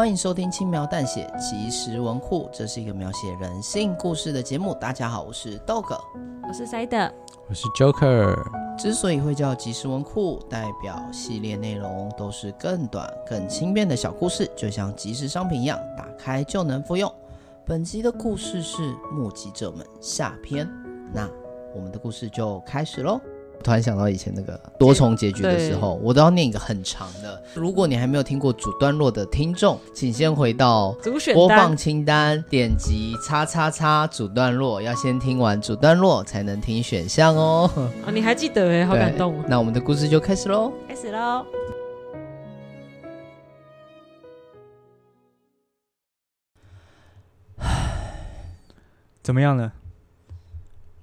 欢迎收听轻描淡写即时文库，这是一个描写人性故事的节目。大家好，我是 Dog，我是 Side，我是 Joker。之所以会叫即时文库，代表系列内容都是更短、更轻便的小故事，就像即时商品一样，打开就能服用。本集的故事是《目击者们》下篇，那我们的故事就开始喽。突然想到以前那个多重结局的时候，我都要念一个很长的。如果你还没有听过主段落的听众，请先回到播放清单，点击叉叉叉主段落，要先听完主段落才能听选项哦。啊，你还记得哎，好感动。那我们的故事就开始喽，开始喽。怎么样呢？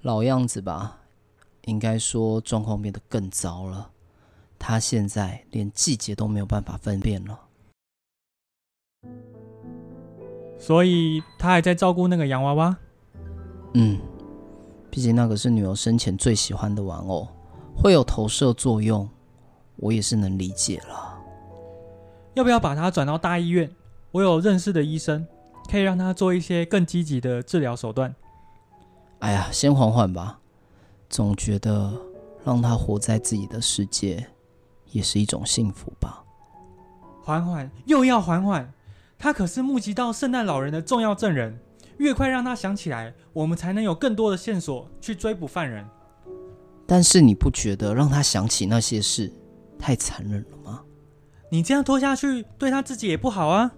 老样子吧。应该说状况变得更糟了，他现在连季节都没有办法分辨了。所以他还在照顾那个洋娃娃？嗯，毕竟那个是女儿生前最喜欢的玩偶，会有投射作用，我也是能理解了。要不要把他转到大医院？我有认识的医生，可以让他做一些更积极的治疗手段。哎呀，先缓缓吧。总觉得让他活在自己的世界也是一种幸福吧。缓缓，又要缓缓。他可是目击到圣诞老人的重要证人，越快让他想起来，我们才能有更多的线索去追捕犯人。但是你不觉得让他想起那些事太残忍了吗？你这样拖下去，对他自己也不好啊。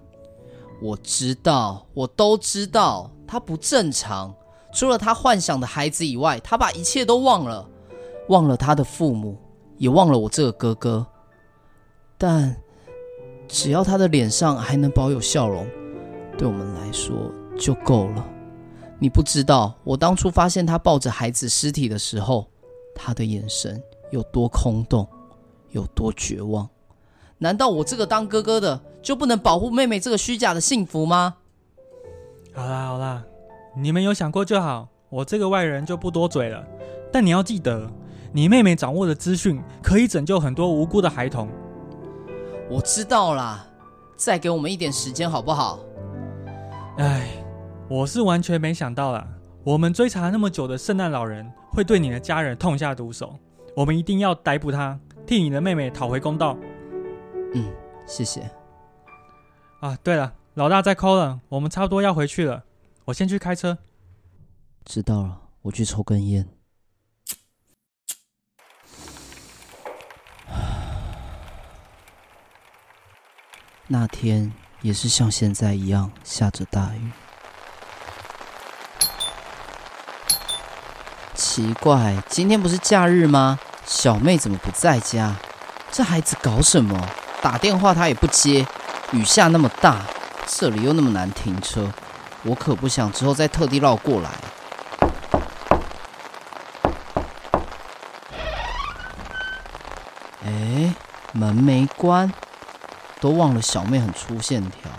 我知道，我都知道，他不正常。除了他幻想的孩子以外，他把一切都忘了，忘了他的父母，也忘了我这个哥哥。但只要他的脸上还能保有笑容，对我们来说就够了。你不知道，我当初发现他抱着孩子尸体的时候，他的眼神有多空洞，有多绝望。难道我这个当哥哥的就不能保护妹妹这个虚假的幸福吗？好啦，好啦。你们有想过就好，我这个外人就不多嘴了。但你要记得，你妹妹掌握的资讯可以拯救很多无辜的孩童。我知道啦，再给我们一点时间好不好？哎，我是完全没想到啦，我们追查那么久的圣诞老人会对你的家人痛下毒手。我们一定要逮捕他，替你的妹妹讨回公道。嗯，谢谢。啊，对了，老大在 call 了，我们差不多要回去了。我先去开车。知道了，我去抽根烟。那天也是像现在一样下着大雨。奇怪，今天不是假日吗？小妹怎么不在家？这孩子搞什么？打电话她也不接。雨下那么大，这里又那么难停车。我可不想之后再特地绕过来。哎，门没关，都忘了小妹很粗线条，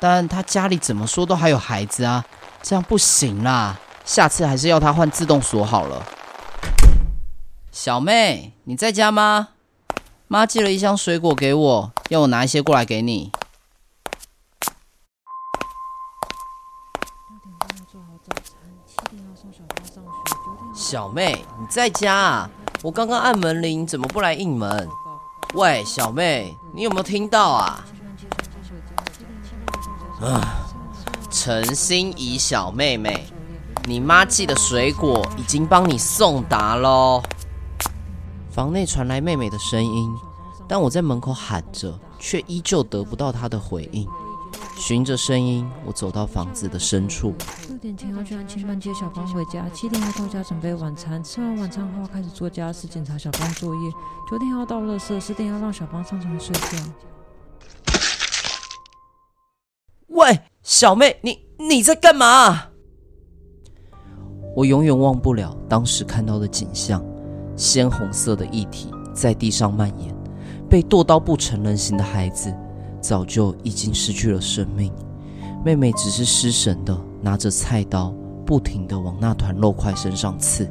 但她家里怎么说都还有孩子啊，这样不行啦，下次还是要她换自动锁好了。小妹，你在家吗？妈寄了一箱水果给我，要我拿一些过来给你。小妹，你在家啊？我刚刚按门铃，怎么不来应门？喂，小妹，你有没有听到啊？啊，陈心怡小妹妹，你妈寄的水果已经帮你送达喽。房内传来妹妹的声音，但我在门口喊着，却依旧得不到她的回应。循着声音，我走到房子的深处。六点前要去安亲班接小芳回家，七点要到家准备晚餐，吃完晚餐后开始做家事，检查小芳作业。九点要到垃圾，十点要让小芳上床睡觉。喂，小妹，你你在干嘛？我永远忘不了当时看到的景象：鲜红色的液体在地上蔓延，被剁刀不成人形的孩子。早就已经失去了生命，妹妹只是失神的拿着菜刀，不停地往那团肉块身上刺，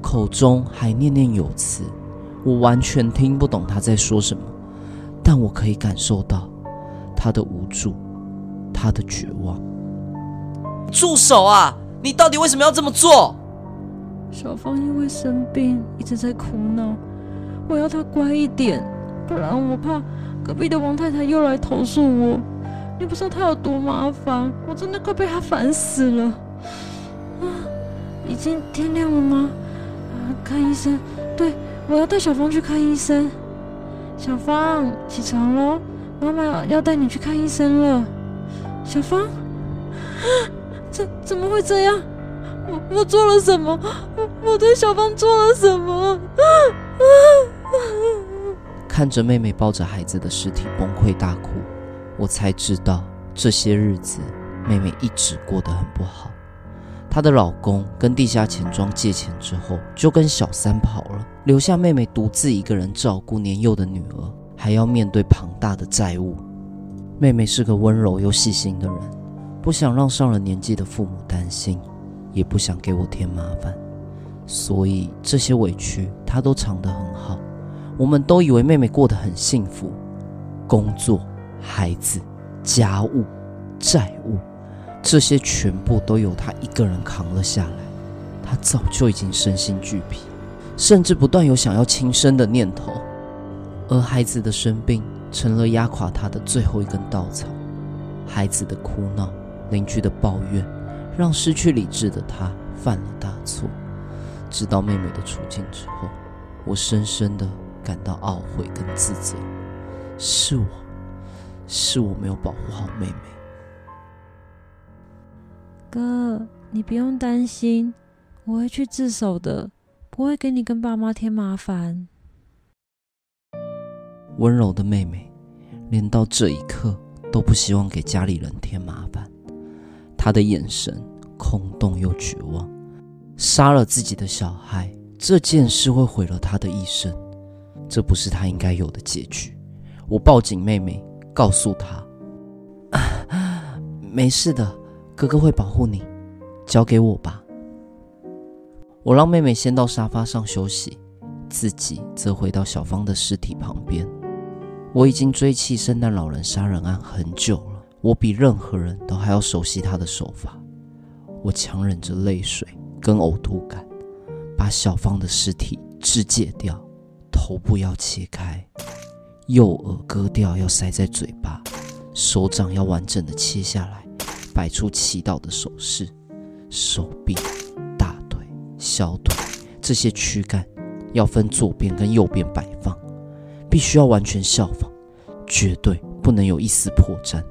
口中还念念有词。我完全听不懂她在说什么，但我可以感受到她的无助，她的绝望。住手啊！你到底为什么要这么做？小芳因为生病一直在哭闹，我要她乖一点，不然我怕。隔壁的王太太又来投诉我，你不知道她有多麻烦，我真的快被她烦死了。啊，已经天亮了吗？啊，看医生，对，我要带小芳去看医生。小芳，起床喽，妈妈要带你去看医生了。小芳，怎怎么会这样？我我做了什么？我我对小芳做了什么？啊啊看着妹妹抱着孩子的尸体崩溃大哭，我才知道这些日子妹妹一直过得很不好。她的老公跟地下钱庄借钱之后，就跟小三跑了，留下妹妹独自一个人照顾年幼的女儿，还要面对庞大的债务。妹妹是个温柔又细心的人，不想让上了年纪的父母担心，也不想给我添麻烦，所以这些委屈她都藏得很好。我们都以为妹妹过得很幸福，工作、孩子、家务、债务，这些全部都由她一个人扛了下来。她早就已经身心俱疲，甚至不断有想要轻生的念头。而孩子的生病成了压垮她的最后一根稻草。孩子的哭闹、邻居的抱怨，让失去理智的她犯了大错。知道妹妹的处境之后，我深深的。感到懊悔跟自责，是我，是我没有保护好妹妹。哥，你不用担心，我会去自首的，不会给你跟爸妈添麻烦。温柔的妹妹，连到这一刻都不希望给家里人添麻烦。她的眼神空洞又绝望，杀了自己的小孩，这件事会毁了她的一生。这不是他应该有的结局。我抱紧妹妹，告诉她：“啊，没事的，哥哥会保护你，交给我吧。”我让妹妹先到沙发上休息，自己则回到小芳的尸体旁边。我已经追缉圣诞老人杀人案很久了，我比任何人都还要熟悉他的手法。我强忍着泪水跟呕吐感，把小芳的尸体肢解掉。头部要切开，右耳割掉要塞在嘴巴，手掌要完整的切下来，摆出祈祷的手势。手臂、大腿、小腿这些躯干要分左边跟右边摆放，必须要完全效仿，绝对不能有一丝破绽。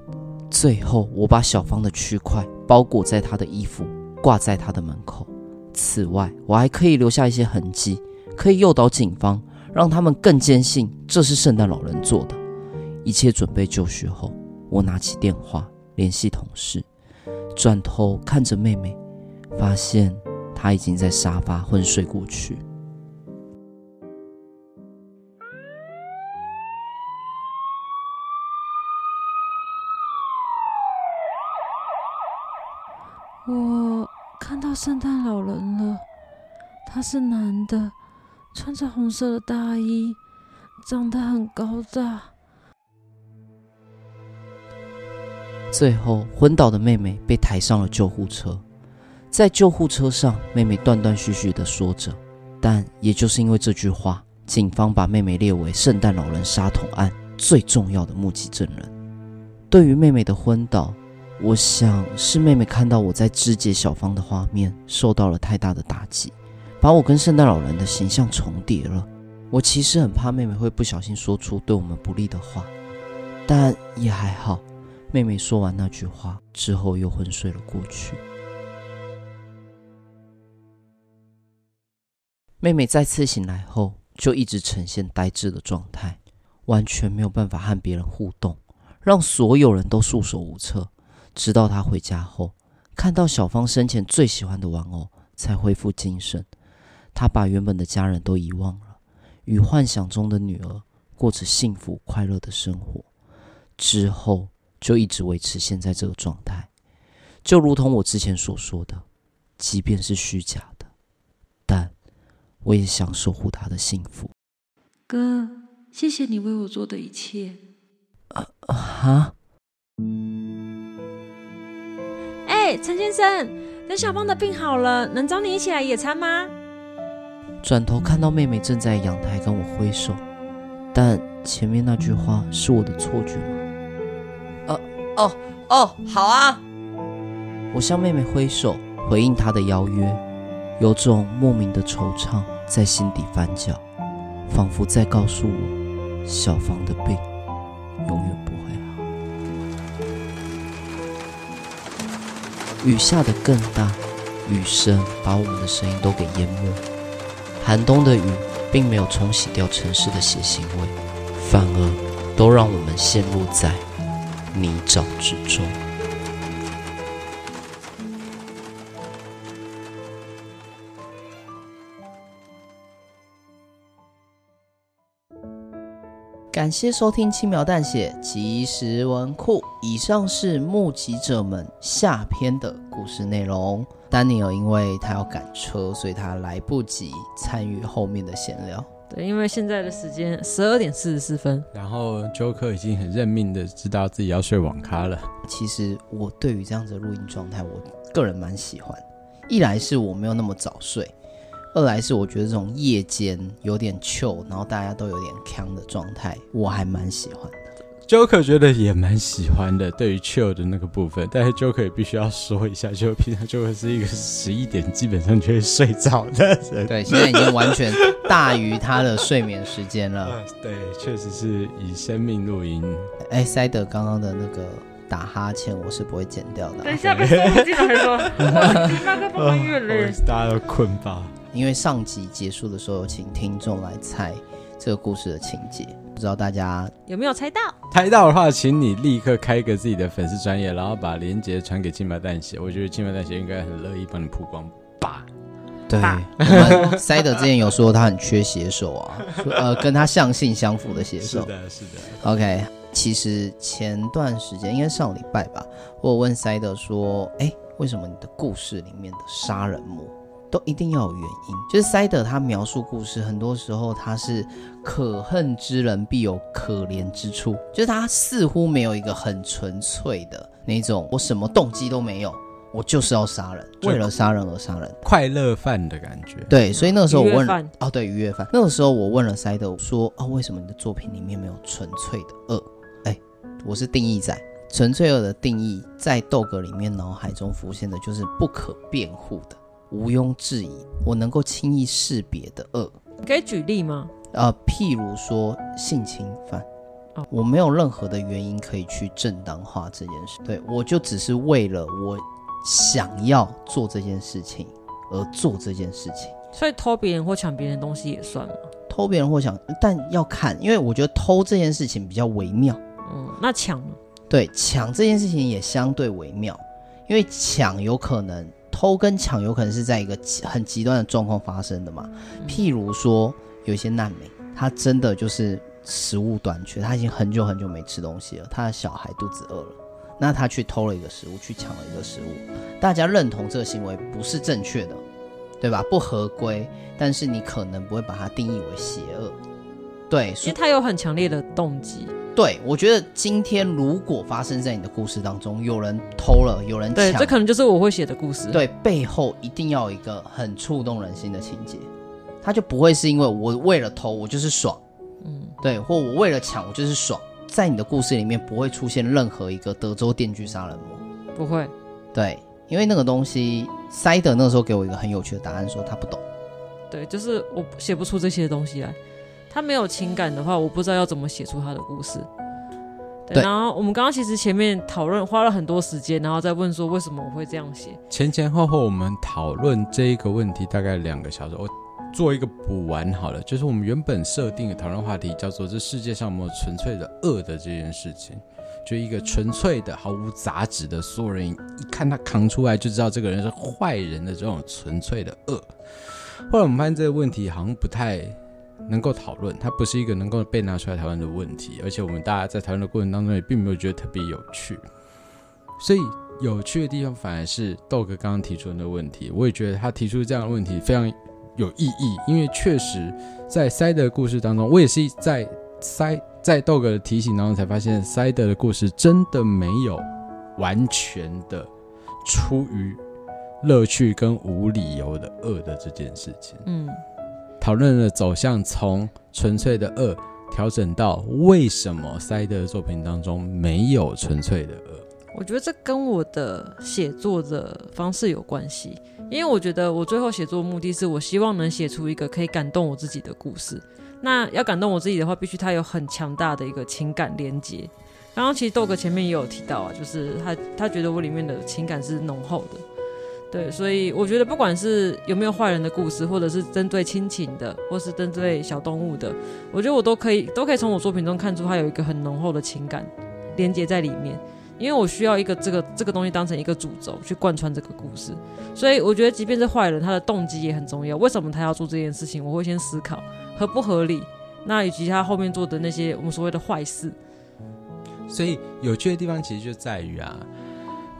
最后，我把小芳的躯块包裹在她的衣服，挂在她的门口。此外，我还可以留下一些痕迹，可以诱导警方。让他们更坚信这是圣诞老人做的。一切准备就绪后，我拿起电话联系同事，转头看着妹妹，发现她已经在沙发昏睡过去。我看到圣诞老人了，他是男的。穿着红色的大衣，长得很高大。最后，昏倒的妹妹被抬上了救护车。在救护车上，妹妹断断续续地说着，但也就是因为这句话，警方把妹妹列为圣诞老人杀童案最重要的目击证人。对于妹妹的昏倒，我想是妹妹看到我在肢解小芳的画面，受到了太大的打击。把我跟圣诞老人的形象重叠了。我其实很怕妹妹会不小心说出对我们不利的话，但也还好，妹妹说完那句话之后，又昏睡了过去。妹妹再次醒来后，就一直呈现呆滞的状态，完全没有办法和别人互动，让所有人都束手无策。直到她回家后，看到小芳生前最喜欢的玩偶，才恢复精神。她把原本的家人都遗忘了，与幻想中的女儿过着幸福快乐的生活。之后。就一直维持现在这个状态，就如同我之前所说的，即便是虚假的，但我也想守护他的幸福。哥，谢谢你为我做的一切。啊哈！哎，陈先生，等小芳的病好了，能找你一起来野餐吗？转头看到妹妹正在阳台跟我挥手，但前面那句话是我的错觉吗？哦哦，好啊！我向妹妹挥手，回应她的邀约，有种莫名的惆怅在心底翻搅，仿佛在告诉我，小芳的病永远不会好。雨下得更大，雨声把我们的声音都给淹没。寒冬的雨并没有冲洗掉城市的血腥味，反而都让我们陷入在。泥沼之中。感谢收听轻描淡写即时文库。以上是目击者们下篇的故事内容。丹尼尔因为他要赶车，所以他来不及参与后面的闲聊。对，因为现在的时间十二点四十四分，然后 Joker 已经很认命的知道自己要睡网咖了。其实我对于这样子的录音状态，我个人蛮喜欢。一来是我没有那么早睡，二来是我觉得这种夜间有点 chill，然后大家都有点锵的状态，我还蛮喜欢的。Joker 觉得也蛮喜欢的，对于 chill 的那个部分，但是 Joker 也必须要说一下，就平常 Joker 是一个十一点基本上就会睡着的人。对，现在已经完全大于他的睡眠时间了。对，确实是以生命录音。哎，塞德刚刚的那个打哈欠，我是不会剪掉的。等一下被说不进来说，麦克风音乐嘞，大家都困吧？因为上集结束的时候，请听众来猜这个故事的情节。不知道大家有没有猜到？猜到的话，请你立刻开一个自己的粉丝专业，然后把链接传给轻描淡血。我觉得轻描淡血应该很乐意帮你曝光吧。对，我们塞德之前有说他很缺写手啊，呃，跟他相性相符的写手。是的，是的。OK，其实前段时间应该上礼拜吧，我有问塞德说：“哎，为什么你的故事里面的杀人魔？”都一定要有原因，就是塞德他描述故事，很多时候他是可恨之人必有可怜之处，就是他似乎没有一个很纯粹的那种，我什么动机都没有，我就是要杀人，为了杀人而杀人，快乐犯的感觉。对，所以那个时候我问，哦，对，愉悦犯。那个时候我问了塞德，我说，哦，为什么你的作品里面没有纯粹的恶？哎，我是定义仔，纯粹恶的定义在斗格里面脑海中浮现的就是不可辩护的。毋庸置疑，我能够轻易识别的恶，可以举例吗？呃，譬如说性侵犯，哦，我没有任何的原因可以去正当化这件事，对，我就只是为了我想要做这件事情而做这件事情。所以偷别人或抢别人东西也算吗？偷别人或抢，但要看，因为我觉得偷这件事情比较微妙。嗯，那抢呢？对，抢这件事情也相对微妙，因为抢有可能。偷跟抢有可能是在一个很极端的状况发生的嘛？譬如说，有一些难民，他真的就是食物短缺，他已经很久很久没吃东西了，他的小孩肚子饿了，那他去偷了一个食物，去抢了一个食物，大家认同这个行为不是正确的，对吧？不合规，但是你可能不会把它定义为邪恶，对，因为他有很强烈的动机。对，我觉得今天如果发生在你的故事当中，有人偷了，有人抢，对，这可能就是我会写的故事。对，背后一定要有一个很触动人心的情节，他就不会是因为我为了偷，我就是爽，嗯，对，或我为了抢，我就是爽。在你的故事里面不会出现任何一个德州电锯杀人魔，不会。对，因为那个东西，塞德那个时候给我一个很有趣的答案，说他不懂。对，就是我写不出这些东西来。他没有情感的话，我不知道要怎么写出他的故事。对，然后我们刚刚其实前面讨论花了很多时间，然后再问说为什么我会这样写。前前后后我们讨论这一个问题大概两个小时，我做一个补完好了，就是我们原本设定的讨论话题叫做“这世界上有没有纯粹的恶的这件事情”，就一个纯粹的毫无杂质的，所有人一看他扛出来就知道这个人是坏人的这种纯粹的恶。后来我们发现这个问题好像不太。能够讨论，它不是一个能够被拿出来讨论的问题，而且我们大家在讨论的过程当中也并没有觉得特别有趣，所以有趣的地方反而是豆哥刚刚提出的问题，我也觉得他提出这样的问题非常有意义，因为确实在塞德的故事当中，我也是在塞在豆哥的提醒当中才发现，塞德的故事真的没有完全的出于乐趣跟无理由的恶的这件事情，嗯。讨论的走向从纯粹的恶调整到为什么塞德的作品当中没有纯粹的恶？我觉得这跟我的写作的方式有关系，因为我觉得我最后写作目的是我希望能写出一个可以感动我自己的故事。那要感动我自己的话，必须它有很强大的一个情感连接。刚刚其实豆哥前面也有提到啊，就是他他觉得我里面的情感是浓厚的。对，所以我觉得不管是有没有坏人的故事，或者是针对亲情的，或是针对小动物的，我觉得我都可以，都可以从我作品中看出它有一个很浓厚的情感连接在里面。因为我需要一个这个这个东西当成一个主轴去贯穿这个故事，所以我觉得即便是坏人，他的动机也很重要。为什么他要做这件事情？我会先思考合不合理，那以及他后面做的那些我们所谓的坏事。所以有趣的地方其实就在于啊。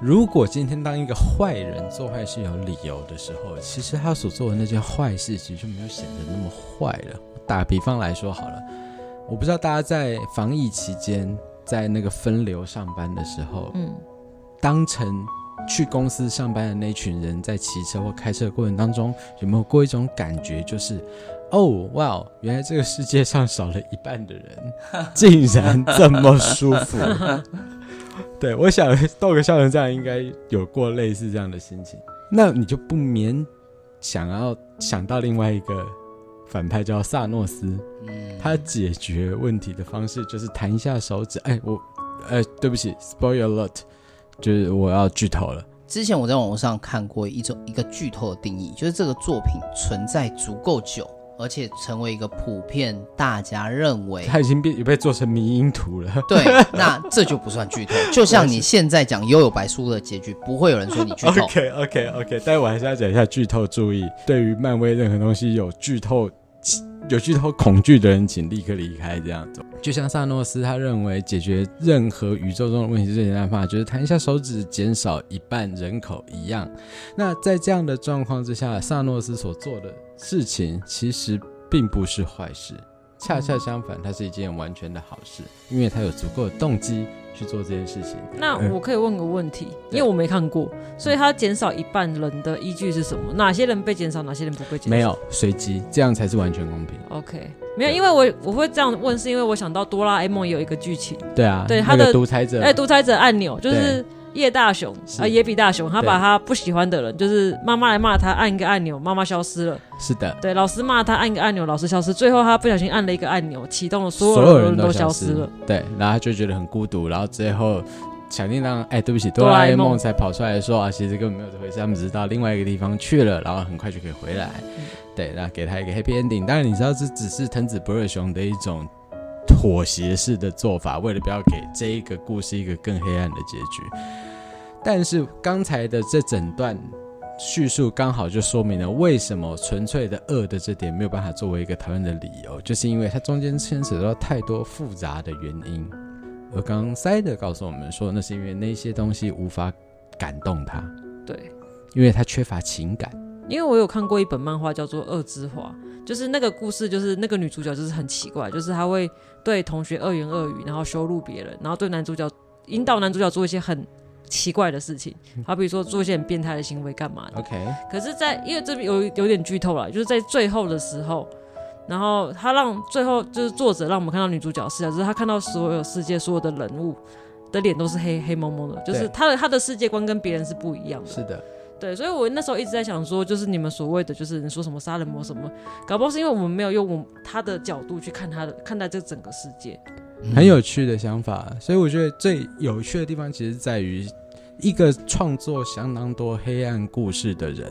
如果今天当一个坏人做坏事有理由的时候，其实他所做的那件坏事其实就没有显得那么坏了。打比方来说好了，我不知道大家在防疫期间在那个分流上班的时候，嗯，当成去公司上班的那群人在骑车或开车的过程当中，有没有过一种感觉，就是哦，哇，原来这个世界上少了一半的人，竟然这么舒服。对，我想逗个笑成这样，应该有过类似这样的心情。那你就不免想要想到另外一个反派叫萨诺斯，嗯，他解决问题的方式就是弹一下手指。哎，我，哎，对不起，spoiler alert，就是我要剧透了。之前我在网络上看过一种一个剧透的定义，就是这个作品存在足够久。而且成为一个普遍，大家认为它已经被也被做成迷因图了。对，那这就不算剧透。就像你现在讲《悠悠白书》的结局，不会有人说你剧透。OK OK OK，但我还是要讲一下剧透注意。对于漫威任何东西有剧透、有剧透恐惧的人，请立刻离开。这样子，就像萨诺斯他认为解决任何宇宙中的问题最简单的方法就是弹一下手指，减少一半人口一样。那在这样的状况之下，萨诺斯所做的。事情其实并不是坏事，恰恰相反，它是一件完全的好事，因为它有足够的动机去做这件事情。那我可以问个问题，因为我没看过，所以它减少一半人的依据是什么？哪些人被减少，哪些人不被减少？没有随机，这样才是完全公平。OK，没有，因为我我会这样问，是因为我想到哆啦 A 梦有一个剧情。对啊，对他的独裁者，哎，独裁者按钮就是。叶大雄啊，野比大雄，他把他不喜欢的人，就是妈妈来骂他，按一个按钮，妈妈消失了。是的，对，老师骂他，按一个按钮，老师消失。最后他不小心按了一个按钮，启动了，所有人都消失了。对，然后他就觉得很孤独，然后最后小叮当，哎，对不起，哆啦 A 梦才跑出来说啊，其实根本没有这回事，他们只是到另外一个地方去了，然后很快就可以回来。嗯、对，然后给他一个 happy ending。当然，你知道这只是藤子不二雄的一种妥协式的做法，为了不要给这一个故事一个更黑暗的结局。但是刚才的这整段叙述刚好就说明了为什么纯粹的恶的这点没有办法作为一个讨论的理由，就是因为它中间牵扯到太多复杂的原因。而刚刚塞德告诉我们说，那是因为那些东西无法感动他，对，因为他缺乏情感。因为我有看过一本漫画叫做《恶之华》，就是那个故事，就是那个女主角就是很奇怪，就是她会对同学恶言恶语，然后羞辱别人，然后对男主角引导男主角做一些很。奇怪的事情，好比说做一些很变态的行为干嘛的？OK。可是在，在因为这边有有点剧透了，就是在最后的时候，然后他让最后就是作者让我们看到女主角视角，就是他看到所有世界所有的人物的脸都是黑黑蒙蒙的，就是他的他的世界观跟别人是不一样的。是的。对，所以我那时候一直在想说，就是你们所谓的，就是你说什么杀人魔什么，搞不好是因为我们没有用我他的角度去看他的看待这整个世界，很有趣的想法。所以我觉得最有趣的地方，其实在于一个创作相当多黑暗故事的人，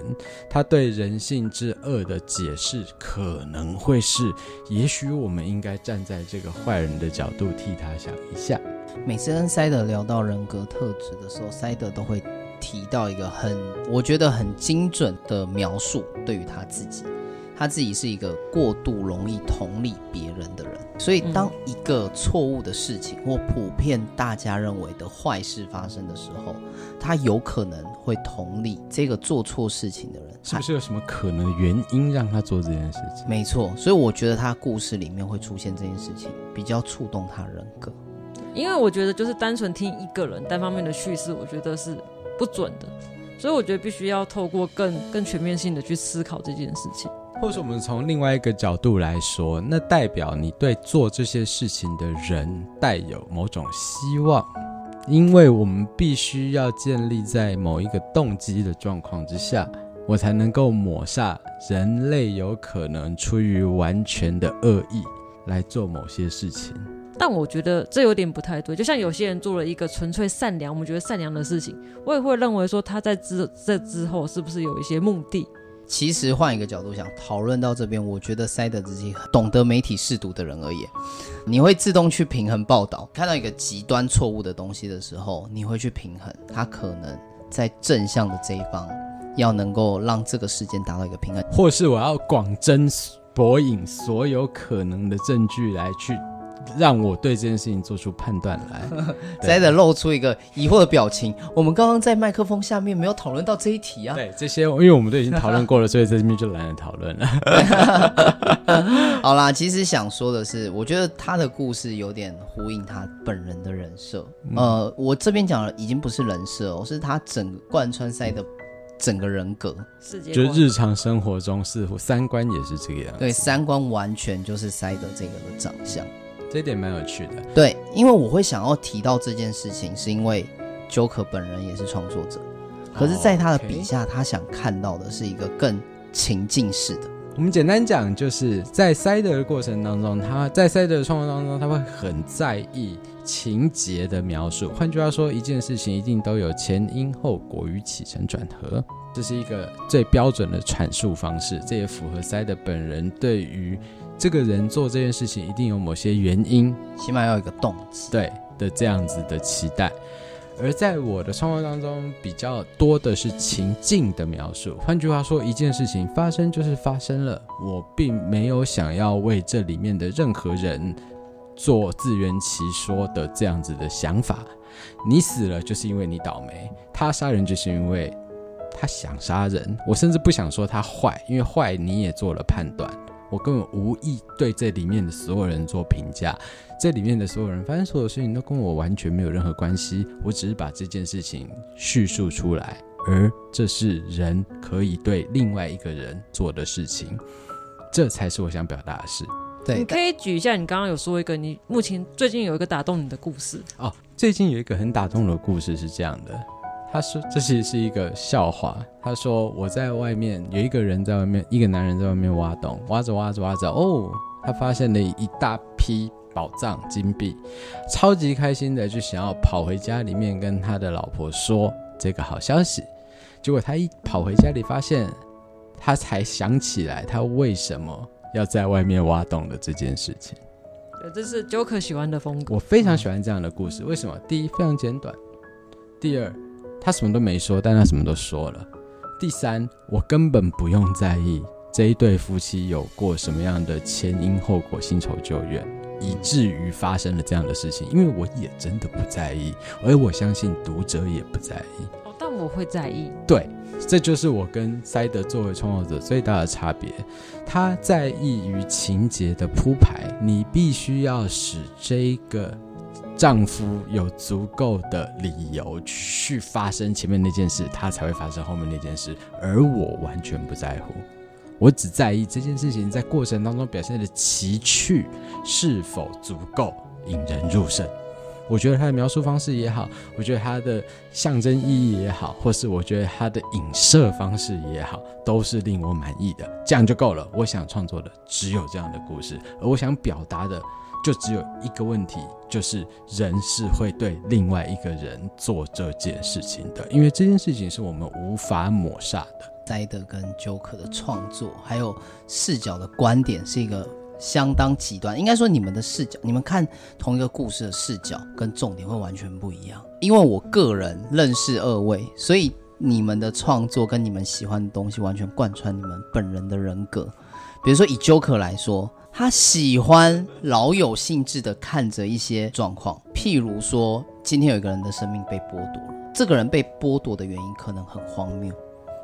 他对人性之恶的解释可能会是：也许我们应该站在这个坏人的角度替他想一下。每次跟塞德聊到人格特质的时候，塞德都会。提到一个很，我觉得很精准的描述，对于他自己，他自己是一个过度容易同理别人的人，所以当一个错误的事情或普遍大家认为的坏事发生的时候，他有可能会同理这个做错事情的人，是不是有什么可能的原因让他做这件事情？没错，所以我觉得他故事里面会出现这件事情，比较触动他人格，因为我觉得就是单纯听一个人单方面的叙事，我觉得是。不准的，所以我觉得必须要透过更更全面性的去思考这件事情，或是我们从另外一个角度来说，那代表你对做这些事情的人带有某种希望，因为我们必须要建立在某一个动机的状况之下，我才能够抹杀人类有可能出于完全的恶意来做某些事情。但我觉得这有点不太对，就像有些人做了一个纯粹善良，我们觉得善良的事情，我也会认为说他在之这之后是不是有一些目的？其实换一个角度想讨论到这边，我觉得塞德自己懂得媒体识读的人而言，你会自动去平衡报道，看到一个极端错误的东西的时候，你会去平衡，他可能在正向的这一方，要能够让这个事件达到一个平衡，或是我要广征博引所有可能的证据来去。让我对这件事情做出判断来，塞德露出一个疑惑的表情。我们刚刚在麦克风下面没有讨论到这一题啊。对，这些因为我们都已经讨论过了，所以在这边就懒得讨论了。好啦，其实想说的是，我觉得他的故事有点呼应他本人的人设。嗯、呃，我这边讲的已经不是人设哦，是他整个贯穿塞德整个人格，世界就是日常生活中似乎三观也是这个样子。对，三观完全就是塞德这个的长相。这点蛮有趣的，对，因为我会想要提到这件事情，是因为 Joker 本人也是创作者，可是，在他的笔下，他想看到的是一个更情境式的。我们简单讲，就是在塞德的过程当中，他在塞德的创作当中，他会很在意情节的描述。换句话说，一件事情一定都有前因后果与起承转合，这是一个最标准的阐述方式。这也符合塞德本人对于。这个人做这件事情一定有某些原因，起码要有一个动机，对的这样子的期待。而在我的创作当中，比较多的是情境的描述。换句话说，一件事情发生就是发生了，我并没有想要为这里面的任何人做自圆其说的这样子的想法。你死了就是因为你倒霉，他杀人就是因为他想杀人。我甚至不想说他坏，因为坏你也做了判断。我根本无意对这里面的所有人做评价，这里面的所有人，反正所有事情都跟我完全没有任何关系。我只是把这件事情叙述出来，而这是人可以对另外一个人做的事情，这才是我想表达的事。对，你可以举一下你刚刚有说一个，你目前最近有一个打动你的故事哦。最近有一个很打动的故事是这样的。他说：“这其实是一个笑话。”他说：“我在外面有一个人在外面，一个男人在外面挖洞，挖着挖着挖着，哦，他发现了一大批宝藏金币，超级开心的就想要跑回家里面跟他的老婆说这个好消息。结果他一跑回家里，发现他才想起来他为什么要在外面挖洞的这件事情。对，这是 Joker 喜欢的风格。我非常喜欢这样的故事。为什么？第一，非常简短；第二。”他什么都没说，但他什么都说了。第三，我根本不用在意这一对夫妻有过什么样的前因后果、新仇旧怨，以至于发生了这样的事情。因为我也真的不在意，而我相信读者也不在意。哦，但我会在意。对，这就是我跟塞德作为创作者最大的差别。他在意于情节的铺排，你必须要使这个。丈夫有足够的理由去发生前面那件事，他才会发生后面那件事。而我完全不在乎，我只在意这件事情在过程当中表现的奇趣是否足够引人入胜。我觉得他的描述方式也好，我觉得他的象征意义也好，或是我觉得他的影射方式也好，都是令我满意的，这样就够了。我想创作的只有这样的故事，而我想表达的就只有一个问题，就是人是会对另外一个人做这件事情的，因为这件事情是我们无法抹杀的。塞德跟 Joker 的创作，还有视角的观点是一个相当极端。应该说，你们的视角，你们看同一个故事的视角跟重点会完全不一样。因为我个人认识二位，所以你们的创作跟你们喜欢的东西完全贯穿你们本人的人格。比如说以 Joker 来说，他喜欢老有兴致的看着一些状况，譬如说今天有一个人的生命被剥夺了，这个人被剥夺的原因可能很荒谬。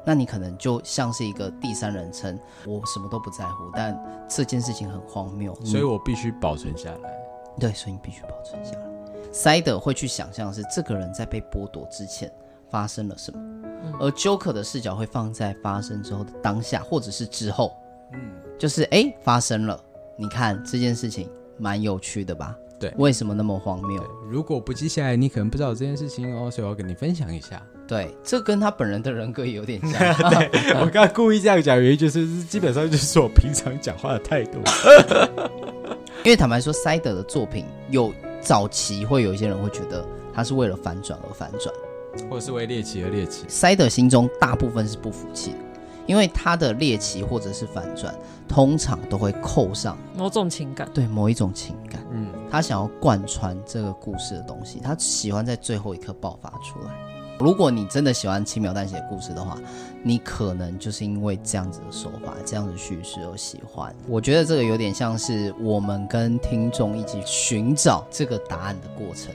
那你可能就像是一个第三人称，我什么都不在乎，但这件事情很荒谬，所以我必须保存下来。对，所以你必须保存下来。塞德会去想象是这个人在被剥夺之前发生了什么，嗯、而 Joker 的视角会放在发生之后的当下，或者是之后。嗯，就是哎，发生了，你看这件事情蛮有趣的吧？对，为什么那么荒谬？如果不记下来，你可能不知道这件事情哦，所以我要跟你分享一下。对，这跟他本人的人格也有点像。对，我刚刚故意这样讲，原因就是基本上就是我平常讲话的态度。因为坦白说，塞德的作品有早期会有一些人会觉得他是为了反转而反转，或者是为猎奇而猎奇。塞德心中大部分是不服气的，因为他的猎奇或者是反转，通常都会扣上某种情感，对某一种情感。嗯，他想要贯穿这个故事的东西，他喜欢在最后一刻爆发出来。如果你真的喜欢轻描淡写的故事的话，你可能就是因为这样子的手法、这样子叙事而喜欢。我觉得这个有点像是我们跟听众一起寻找这个答案的过程。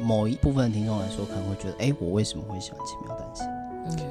某一部分的听众来说，可能会觉得，哎，我为什么会喜欢轻描淡写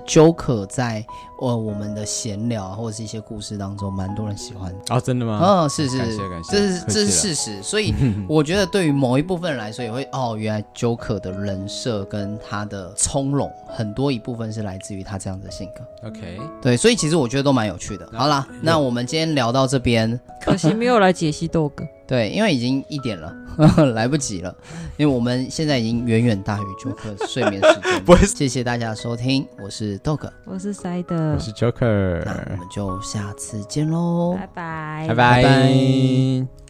？Joker 在呃我们的闲聊或者是一些故事当中，蛮多人喜欢哦，真的吗？嗯，是是，感谢感谢，这是这是事实。所以 我觉得对于某一部分人来说，也会哦，原来 Joker 的人设跟他的从容，很多一部分是来自于他这样的性格。OK，对，所以其实我觉得都蛮有趣的。好啦，那我们今天聊到这边，可惜没有来解析豆哥。对，因为已经一点了，来不及了，因为我们现在已经远远大于 Joker 睡眠时间。谢谢大家的收听，我是 Dog，我是 Side，，我是 Joker，那我们就下次见喽，拜拜，拜拜。